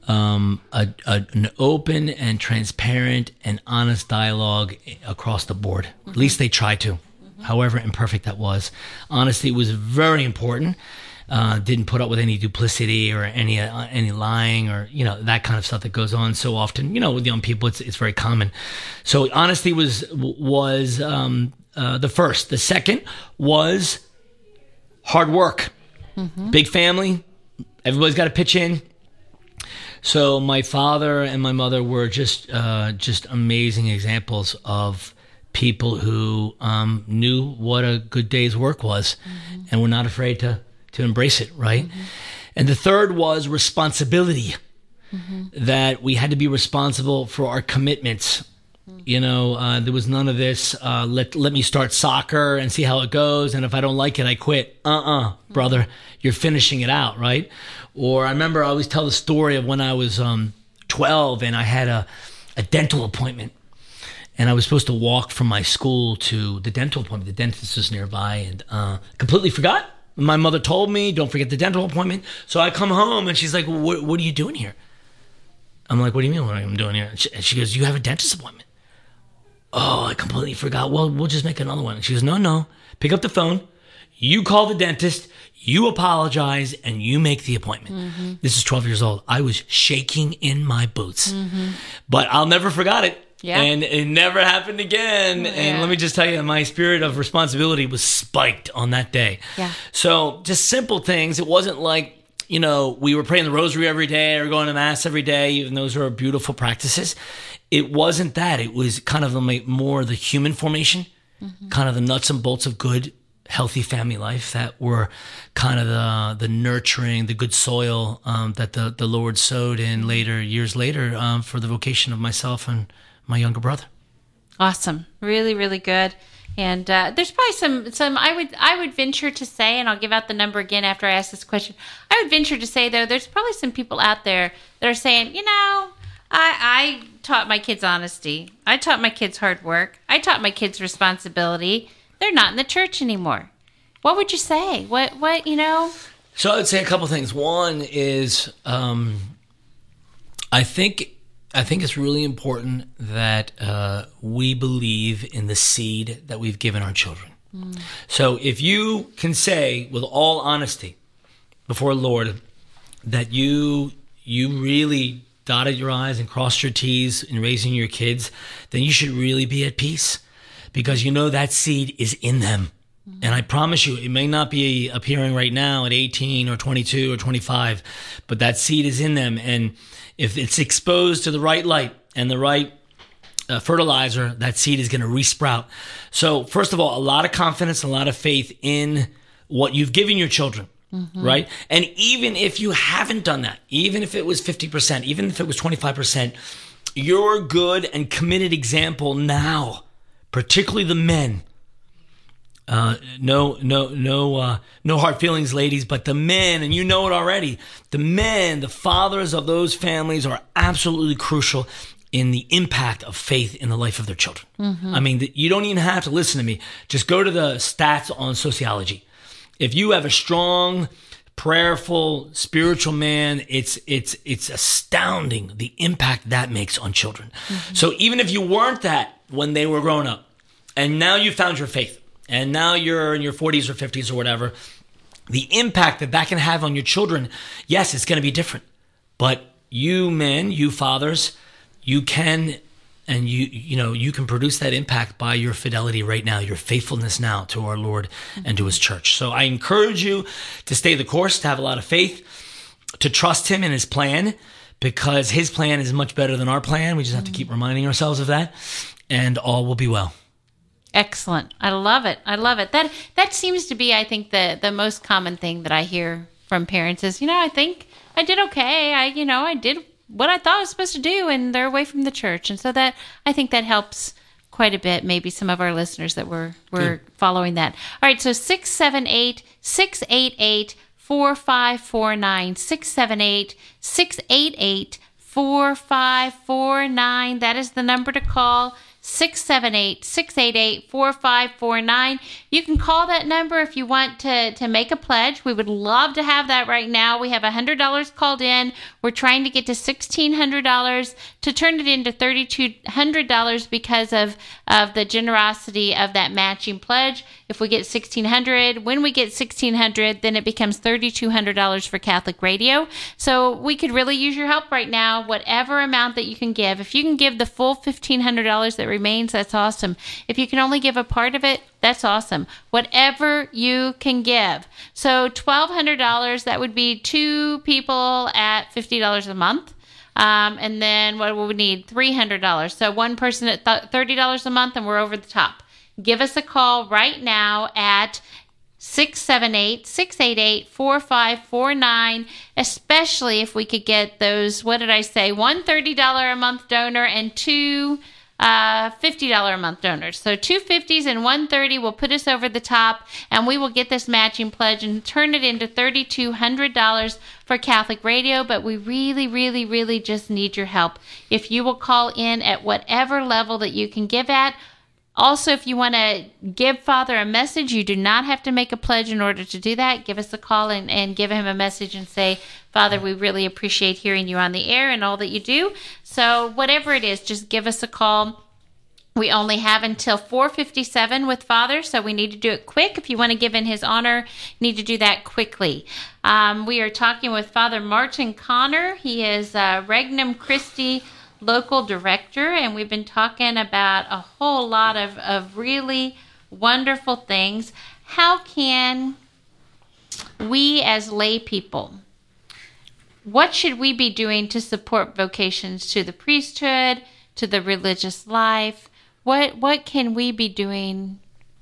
um, a, a, an open and transparent and honest dialogue across the board. At least they tried to, however imperfect that was. Honesty was very important. uh, didn't put up with any duplicity or any uh, any lying or you know that kind of stuff that goes on so often. You know, with young people, it's it's very common. So honesty was was um, uh, the first. The second was hard work. Mm-hmm. Big family. Everybody's got to pitch in. So my father and my mother were just uh, just amazing examples of people who um, knew what a good day's work was, mm-hmm. and were not afraid to to embrace it. Right. Mm-hmm. And the third was responsibility. Mm-hmm. That we had to be responsible for our commitments. You know, uh, there was none of this. Uh, let let me start soccer and see how it goes, and if I don't like it, I quit. Uh uh-uh, uh brother, you're finishing it out, right? Or I remember I always tell the story of when I was um, 12 and I had a, a dental appointment. And I was supposed to walk from my school to the dental appointment. The dentist was nearby and uh, completely forgot. My mother told me, don't forget the dental appointment. So I come home and she's like, what, what, are you doing here? I'm like, what do you mean what I'm doing here? And she, and she goes, you have a dentist appointment. Oh, I completely forgot. Well, we'll just make another one. And she goes, no, no. Pick up the phone. You call the dentist you apologize and you make the appointment. Mm-hmm. This is 12 years old. I was shaking in my boots, mm-hmm. but I'll never forgot it. Yeah. And it never happened again. Yeah. And let me just tell you, my spirit of responsibility was spiked on that day. Yeah. So just simple things. It wasn't like, you know, we were praying the rosary every day or going to mass every day, even those are beautiful practices. It wasn't that. It was kind of the, more the human formation, mm-hmm. kind of the nuts and bolts of good healthy family life that were kind of the the nurturing, the good soil um, that the the Lord sowed in later years later um, for the vocation of myself and my younger brother. Awesome, really, really good. And uh, there's probably some some I would I would venture to say, and I'll give out the number again after I ask this question. I would venture to say though, there's probably some people out there that are saying, you know, I I taught my kids honesty, I taught my kids hard work, I taught my kids responsibility they're not in the church anymore. What would you say? What what you know? So I would say a couple things. One is um, I think I think it's really important that uh, we believe in the seed that we've given our children. Mm. So if you can say with all honesty before Lord that you you really dotted your I's and crossed your T's in raising your kids, then you should really be at peace because you know that seed is in them. And I promise you, it may not be appearing right now at 18 or 22 or 25, but that seed is in them. And if it's exposed to the right light and the right uh, fertilizer, that seed is going to resprout. So, first of all, a lot of confidence, a lot of faith in what you've given your children. Mm-hmm. Right. And even if you haven't done that, even if it was 50%, even if it was 25%, your good and committed example now particularly the men. Uh, no, no, no, uh, no hard feelings, ladies, but the men, and you know it already, the men, the fathers of those families are absolutely crucial in the impact of faith in the life of their children. Mm-hmm. I mean, you don't even have to listen to me. Just go to the stats on sociology. If you have a strong, prayerful, spiritual man, it's it's it's astounding the impact that makes on children. Mm-hmm. So even if you weren't that when they were growing up, and now you found your faith, and now you're in your 40s or 50s or whatever, the impact that that can have on your children, yes, it's going to be different. But you men, you fathers, you can and you you know you can produce that impact by your fidelity right now your faithfulness now to our lord and to his church so i encourage you to stay the course to have a lot of faith to trust him in his plan because his plan is much better than our plan we just have to keep reminding ourselves of that and all will be well. Excellent. I love it. I love it. That that seems to be I think the the most common thing that I hear from parents is, you know, I think I did okay. I you know, I did what I thought I was supposed to do and they're away from the church. And so that I think that helps quite a bit maybe some of our listeners that were were Good. following that. All right, so 678 688 4549 678 688 4549 that is the number to call 678 688 4549. You can call that number if you want to, to make a pledge. We would love to have that right now. We have $100 called in. We're trying to get to $1,600 to turn it into $3,200 because of, of the generosity of that matching pledge. If we get 1600 when we get 1600 then it becomes $3,200 for Catholic Radio. So we could really use your help right now, whatever amount that you can give. If you can give the full $1,500 that remains, that's awesome. If you can only give a part of it, that's awesome. Whatever you can give. So $1,200, that would be two people at $50 a month. Um, and then what would we need? $300. So one person at th- $30 a month, and we're over the top. Give us a call right now at 678 688 4549, especially if we could get those, what did I say, one $30 a month donor and two uh, $50 a month donors. So two fifties and 130 will put us over the top, and we will get this matching pledge and turn it into $3,200 for Catholic Radio. But we really, really, really just need your help. If you will call in at whatever level that you can give at, also, if you want to give Father a message, you do not have to make a pledge in order to do that. Give us a call and, and give him a message and say, Father, we really appreciate hearing you on the air and all that you do. So, whatever it is, just give us a call. We only have until 4:57 with Father, so we need to do it quick. If you want to give in his honor, need to do that quickly. Um, we are talking with Father Martin Connor. He is uh, Regnum Christi local director, and we've been talking about a whole lot of, of really wonderful things. How can we as lay people, what should we be doing to support vocations to the priesthood, to the religious life? What what can we be doing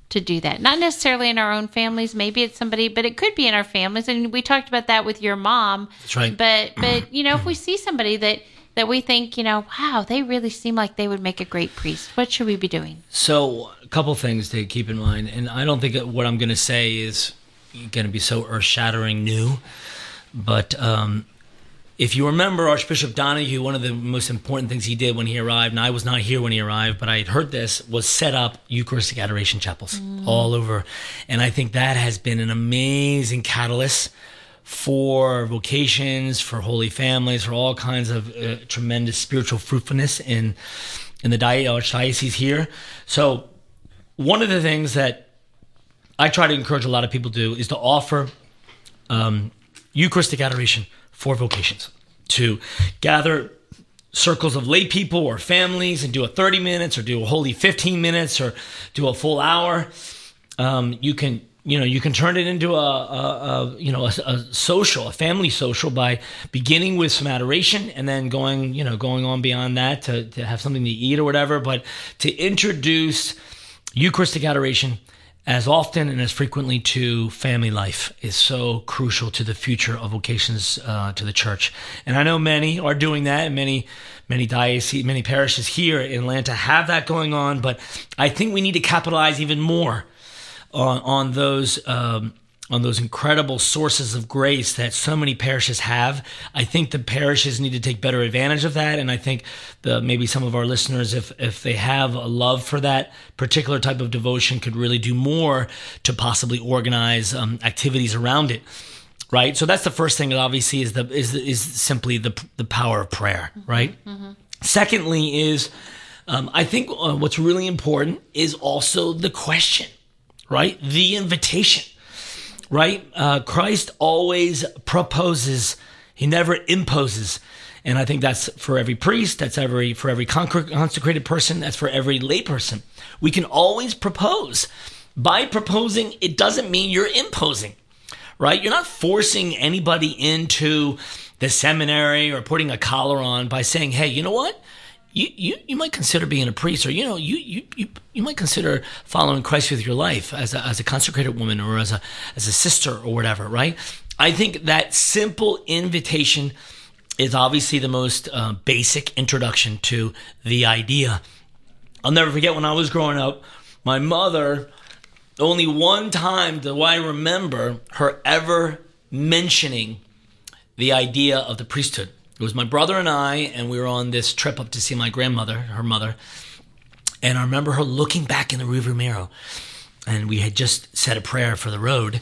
to do that? Not necessarily in our own families, maybe it's somebody, but it could be in our families. And we talked about that with your mom. That's right. But but you know, if we see somebody that that we think, you know, wow, they really seem like they would make a great priest. What should we be doing? So, a couple things to keep in mind, and I don't think what I'm going to say is going to be so earth-shattering new, but um, if you remember Archbishop Donoghue, one of the most important things he did when he arrived, and I was not here when he arrived, but I had heard this, was set up Eucharistic adoration chapels mm. all over, and I think that has been an amazing catalyst for vocations, for holy families, for all kinds of uh, tremendous spiritual fruitfulness in in the archdiocese here. So, one of the things that I try to encourage a lot of people to do is to offer um, Eucharistic adoration for vocations, to gather circles of lay people or families and do a 30 minutes or do a holy 15 minutes or do a full hour. Um, you can you know you can turn it into a, a, a you know a, a, social a family social by beginning with some adoration and then going you know going on beyond that to, to have something to eat or whatever but to introduce eucharistic adoration as often and as frequently to family life is so crucial to the future of vocations uh, to the church. And i know many are doing that and many many dioceses many parishes here in atlanta have that going on but i think we need to capitalize even more on, on those um, on those incredible sources of grace that so many parishes have. I think the parishes need to take better advantage of that, and I think the maybe some of our listeners, if if they have a love for that particular type of devotion, could really do more to possibly organize um, activities around it. Right, so that's the first thing. That obviously is the is is simply the the power of prayer. Right. Mm-hmm. Secondly, is um, I think uh, what's really important is also the question right? The invitation, right? Uh, Christ always proposes, he never imposes. And I think that's for every priest, that's every for every consecrated person, that's for every layperson. We can always propose. By proposing, it doesn't mean you're imposing, right? You're not forcing anybody into the seminary or putting a collar on by saying, hey, you know what? You, you, you might consider being a priest or you know you, you, you, you might consider following christ with your life as a, as a consecrated woman or as a as a sister or whatever right? I think that simple invitation is obviously the most uh, basic introduction to the idea. I'll never forget when i was growing up my mother only one time do i remember her ever mentioning the idea of the priesthood it was my brother and I, and we were on this trip up to see my grandmother, her mother. And I remember her looking back in the rearview mirror, and we had just said a prayer for the road,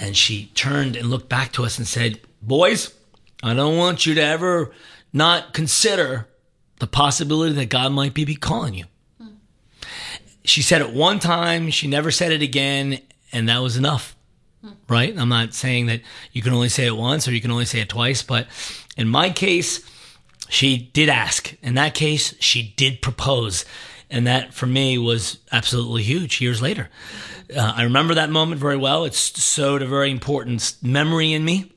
and she turned and looked back to us and said, "Boys, I don't want you to ever not consider the possibility that God might be calling you." She said it one time, she never said it again, and that was enough. Right? I'm not saying that you can only say it once or you can only say it twice, but in my case, she did ask. In that case, she did propose. And that for me was absolutely huge years later. Uh, I remember that moment very well. It's sewed a very important memory in me.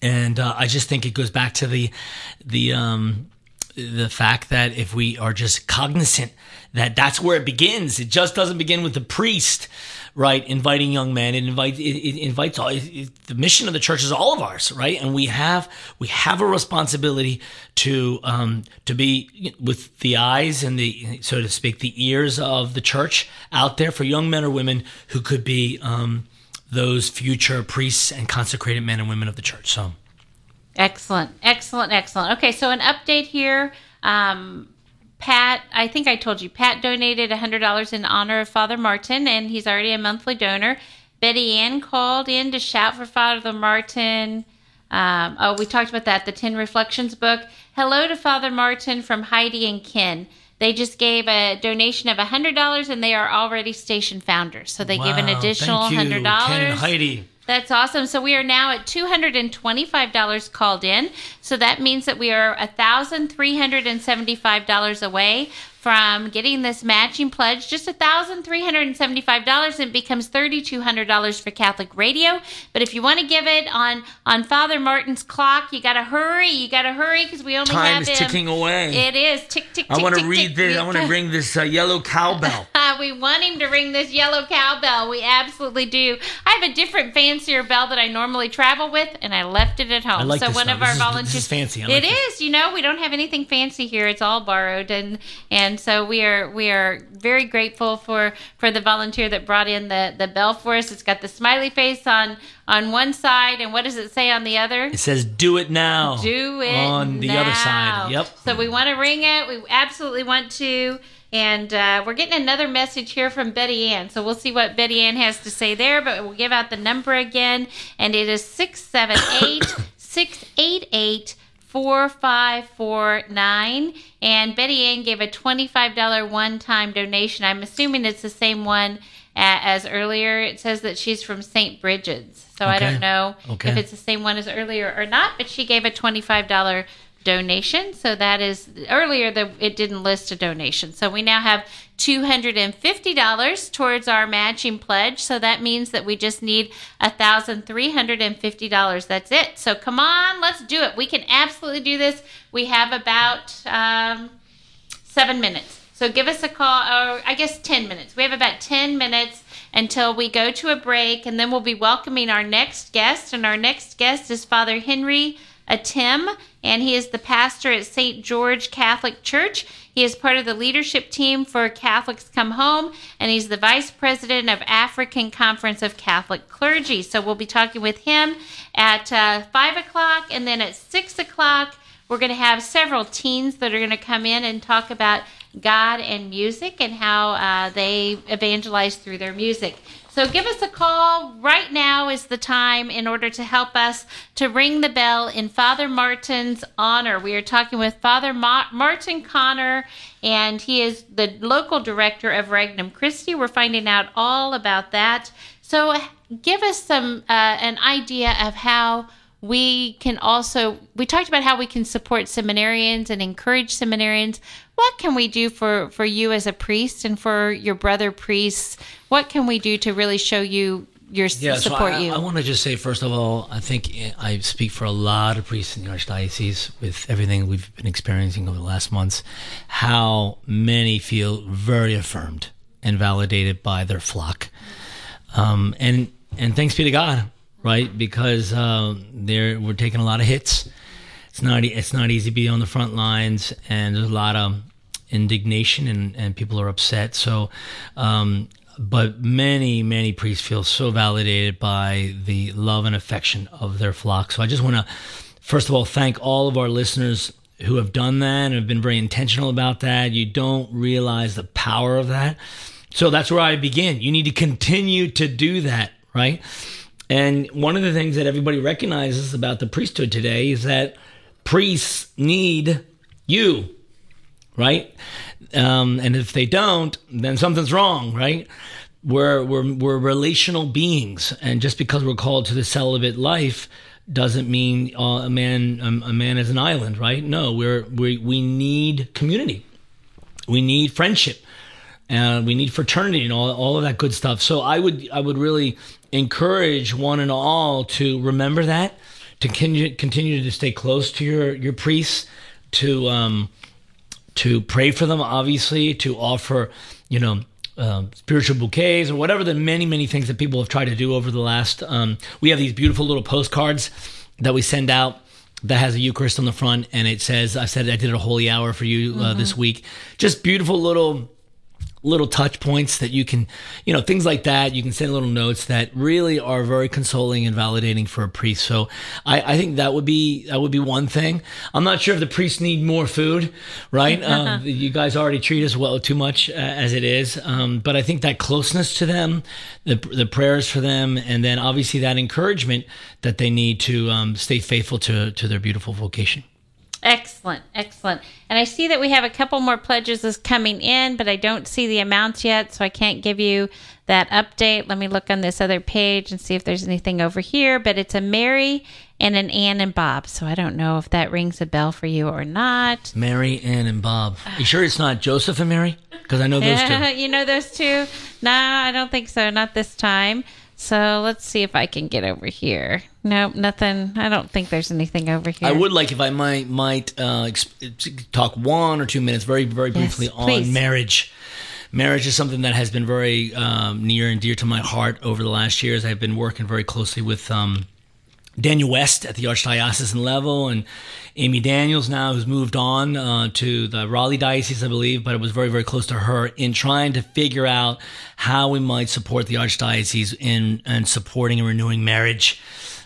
And uh, I just think it goes back to the, the, um, the fact that if we are just cognizant that that's where it begins, it just doesn't begin with the priest right? Inviting young men. It invites it, it invites all. It, the mission of the church is all of ours, right? And we have we have a responsibility to um, to be with the eyes and the so to speak the ears of the church out there for young men or women who could be um, those future priests and consecrated men and women of the church. So. Excellent, excellent, excellent. Okay, so an update here. Um, Pat, I think I told you, Pat donated $100 in honor of Father Martin, and he's already a monthly donor. Betty Ann called in to shout for Father Martin. Um, oh, we talked about that, the 10 Reflections book. Hello to Father Martin from Heidi and Ken. They just gave a donation of $100 and they are already station founders. So they wow, give an additional $100. Ken and Heidi. That's awesome. So we are now at $225 called in. So that means that we are $1,375 away from getting this matching pledge, just $1,375, and it becomes $3,200 for Catholic Radio. But if you want to give it on on Father Martin's clock, you got to hurry. You got to hurry because we only have Time is him. ticking away. It is tick tick. I want to read tick. this. I want to ring this uh, yellow cowbell. (laughs) we want him to ring this yellow cowbell. We absolutely do. I have a different fancier bell that I normally travel with, and I left it at home. I like so this one now. of this our is, volunteers. This is fancy. I it like is. You know, we don't have anything fancy here. It's all borrowed, and and so we are we are very grateful for for the volunteer that brought in the the bell for us. It's got the smiley face on on one side, and what does it say on the other? It says "Do it now." Do it on the now. other side. Yep. So we want to ring it. We absolutely want to. And uh, we're getting another message here from Betty Ann. So we'll see what Betty Ann has to say there, but we'll give out the number again. And it is 678 688 4549. And Betty Ann gave a $25 one time donation. I'm assuming it's the same one as earlier. It says that she's from St. Bridget's. So okay. I don't know okay. if it's the same one as earlier or not, but she gave a $25 donation. So that is earlier that it didn't list a donation. So we now have $250 towards our matching pledge. So that means that we just need $1,350. That's it. So come on, let's do it. We can absolutely do this. We have about um, seven minutes. So give us a call, or I guess 10 minutes. We have about 10 minutes until we go to a break, and then we'll be welcoming our next guest. And our next guest is Father Henry Atim, and he is the pastor at St. George Catholic Church. He is part of the leadership team for Catholics Come Home, and he's the vice president of African Conference of Catholic Clergy. So we'll be talking with him at uh, 5 o'clock, and then at 6 o'clock, we're going to have several teens that are going to come in and talk about God and music and how uh, they evangelize through their music. So give us a call. Right now is the time in order to help us to ring the bell in Father Martin's honor. We are talking with Father Ma- Martin Connor, and he is the local director of Regnum Christi. We're finding out all about that. So give us some uh, an idea of how we can also we talked about how we can support seminarians and encourage seminarians. What can we do for for you as a priest and for your brother priests? What can we do to really show you your yeah, support so I, you? I want to just say first of all i think i speak for a lot of priests in the archdiocese with everything we've been experiencing over the last months how many feel very affirmed and validated by their flock. Um, and and thanks be to god right because uh, there we're taking a lot of hits it's not it's not easy to be on the front lines and there's a lot of indignation and, and people are upset. So, um, but many, many priests feel so validated by the love and affection of their flock. So I just want to, first of all, thank all of our listeners who have done that and have been very intentional about that, you don't realize the power of that. So that's where I begin. You need to continue to do that, right? And one of the things that everybody recognizes about the priesthood today is that priests need you, right? Um, and if they don't, then something's wrong, right? We're, we're, we're relational beings. And just because we're called to the celibate life doesn't mean uh, a man um, a man is an island, right? No, we're we we need community, we need friendship, and we need fraternity and all all of that good stuff. So I would I would really encourage one and all to remember that, to continue continue to stay close to your your priests, to um, to pray for them, obviously, to offer you know um, spiritual bouquets or whatever the many many things that people have tried to do over the last um, we have these beautiful little postcards that we send out that has a eucharist on the front and it says i said i did a holy hour for you uh, mm-hmm. this week just beautiful little little touch points that you can, you know, things like that. You can send little notes that really are very consoling and validating for a priest. So I, I think that would be that would be one thing. I'm not sure if the priests need more food, right? um, (laughs) you guys already treat us well too much uh, as it is, um, but I think that closeness to them, the the prayers for them, and then obviously that encouragement that they need to um, stay faithful to to their beautiful vocation. Excellent, excellent. And I see that we have a couple more pledges is coming in, but I don't see the amounts yet, so I can't give you that update. Let me look on this other page and see if there's anything over here. But it's a Mary and an Ann and Bob, so I don't know if that rings a bell for you or not. Mary, Ann, and Bob. You sure it's not Joseph and Mary? Because I know those (laughs) two. you know those two? No, I don't think so. Not this time. So let's see if I can get over here. Nope, nothing. I don't think there's anything over here. I would like if I might might uh, talk one or two minutes, very very briefly, yes, on marriage. Marriage is something that has been very um, near and dear to my heart over the last years. I've been working very closely with um, Daniel West at the Archdiocesan level, and Amy Daniels now who's moved on uh, to the Raleigh Diocese, I believe, but it was very, very close to her in trying to figure out how we might support the Archdiocese in and supporting and renewing marriage,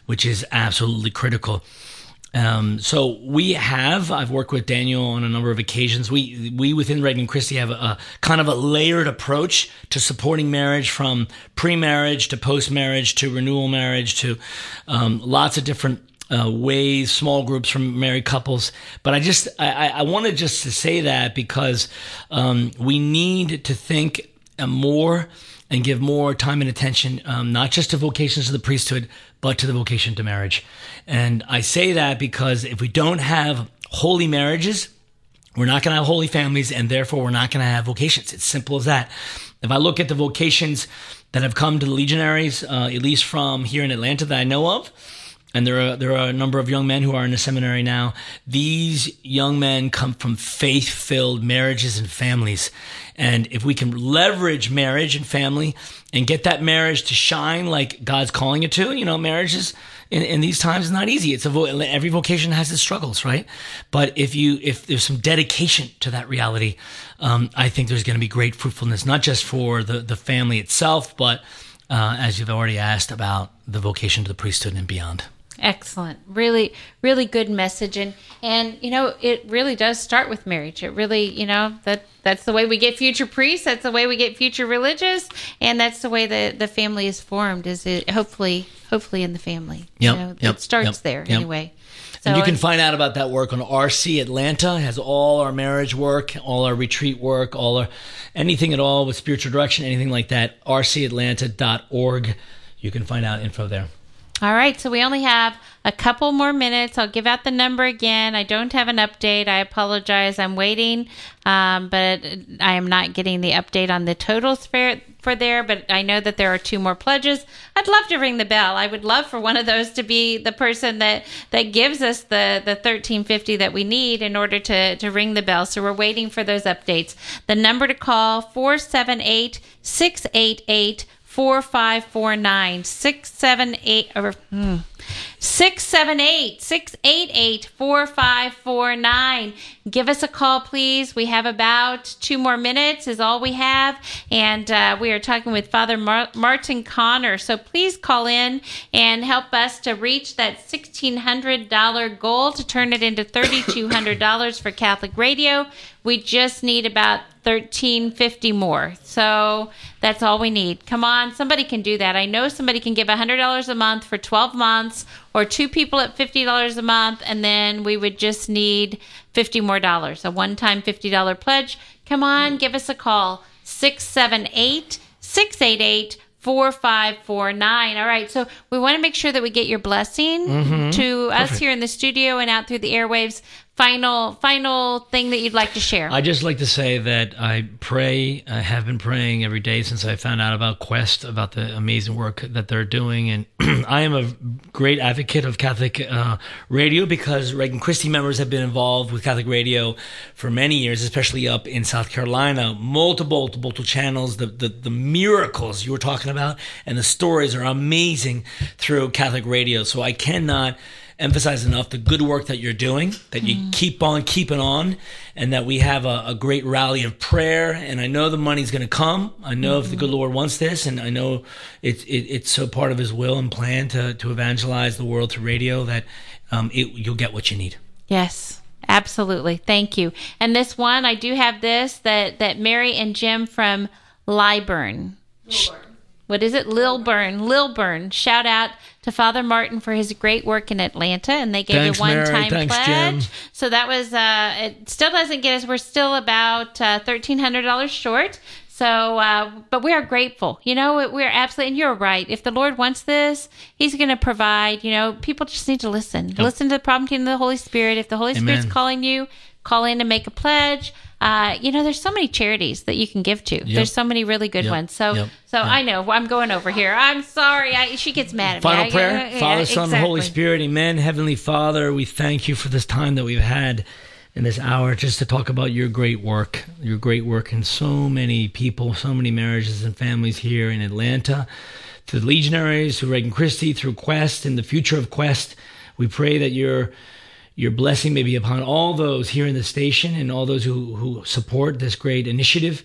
which is absolutely critical. Um, so we have, I've worked with Daniel on a number of occasions. We, we within Regnum Christi have a, a kind of a layered approach to supporting marriage from pre-marriage to post-marriage to renewal marriage to, um, lots of different uh, ways, small groups from married couples. But I just, I, I wanted just to say that because um, we need to think more and give more time and attention, um, not just to vocations of the priesthood, but to the vocation to marriage. And I say that because if we don't have holy marriages, we're not going to have holy families, and therefore we're not going to have vocations. It's simple as that. If I look at the vocations that have come to the legionaries, uh, at least from here in Atlanta that I know of, and there are there are a number of young men who are in the seminary now. These young men come from faith-filled marriages and families, and if we can leverage marriage and family and get that marriage to shine like God's calling it to, you know, marriages in, in these times is not easy. It's a vo- every vocation has its struggles, right? But if you if there's some dedication to that reality, um, I think there's going to be great fruitfulness, not just for the the family itself, but uh, as you've already asked about the vocation to the priesthood and beyond. Excellent. Really, really good message. And, and, you know, it really does start with marriage. It really, you know, that that's the way we get future priests. That's the way we get future religious. And that's the way that the family is formed is it hopefully, hopefully in the family. Yeah. You know, yep, it starts yep, there yep. anyway. So and you can find out about that work on RC Atlanta. It has all our marriage work, all our retreat work, all our anything at all with spiritual direction, anything like that. RCAtlanta.org. You can find out info there. All right, so we only have a couple more minutes. I'll give out the number again. I don't have an update. I apologize. I'm waiting, um, but I am not getting the update on the totals for, for there. But I know that there are two more pledges. I'd love to ring the bell. I would love for one of those to be the person that that gives us the the 1350 that we need in order to to ring the bell. So we're waiting for those updates. The number to call 478 688 4549 678 or hmm, 678 688 4549 give us a call please. We have about two more minutes is all we have. And uh, we are talking with father Mar- martin connor. So please call in and help us to reach that $1600 goal to turn it into $3200 for catholic radio. We just need about 1350 more so that's all we need come on somebody can do that i know somebody can give $100 a month for 12 months or two people at $50 a month and then we would just need 50 more dollars a one-time $50 pledge come on give us a call 678 688 4549. All right. So we want to make sure that we get your blessing mm-hmm. to us here in the studio and out through the airwaves. Final, final thing that you'd like to share. I just like to say that I pray, I have been praying every day since I found out about Quest, about the amazing work that they're doing. And (clears throat) I am a great advocate of Catholic uh, radio because Regnum Christi members have been involved with Catholic radio for many years, especially up in South Carolina. Multiple, multiple channels, the, the, the miracles you were talking about, and the stories are amazing through Catholic radio. So I cannot emphasize enough the good work that you're doing, that you keep on keeping on, and that we have a, a great rally of prayer. And I know the money's going to come. I know if the good Lord wants this, and I know it's it, it's so part of His will and plan to to evangelize the world through radio that um, it, you'll get what you need. Yes, absolutely. Thank you. And this one, I do have this that that Mary and Jim from Liburn. What is it? Lilburn. Lilburn. Shout out to Father Martin for his great work in Atlanta, and they gave Thanks, a one-time Mary. Pledge. So that was. Uh, it still doesn't get us. We're still about uh, thirteen hundred dollars short. So, uh, but we are grateful. You know, we're absolutely, and you're right. If the Lord wants this, He's going to provide. You know, people just need to listen. Listen to the prompting of the Holy Spirit. If the Holy Spirit's calling you, call in and make a pledge. Uh, you know, there's so many charities that you can give to. There's so many really good Yep. ones. So, Yep. so Yep. I know I'm going over here. I'm sorry. I, she gets mad at Final me. I- prayer. yeah, yeah, Father, Son, and Holy. Spirit. Amen. Heavenly Father, we thank you for this time that we've had in this hour just to talk about your great work, your great work in so many people, so many marriages and families here in Atlanta, through the Legionaries, through Regnum Christi, through Quest, and the future of Quest. We pray that your your blessing may be upon all those here in the station and all those who, who support this great initiative,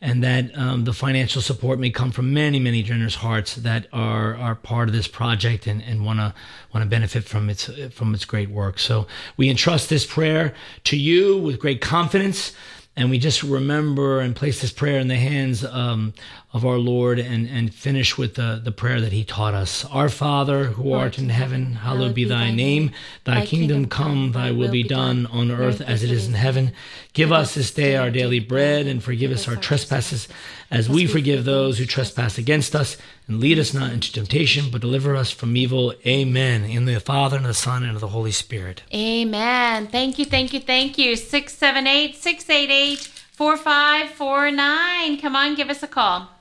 and that um, the financial support may come from many, many generous hearts that are are part of this project and, and want to want to benefit from its from its great work. So we entrust this prayer to you with great confidence. And we just remember and place this prayer in the hands um, of our Lord and, and finish with the, the prayer that He taught us. Our Father, who art in heaven, hallowed be thy name. Thy kingdom come, thy will be done on earth as it is in heaven. Give us this day our daily bread and forgive us our trespasses as we forgive those who trespass against us. And lead us not into temptation, but deliver us from evil. Amen. In the Father, and the Son, and of the Holy Spirit. Amen. Thank you, thank you, thank you. 678 688 4549. Come on, give us a call.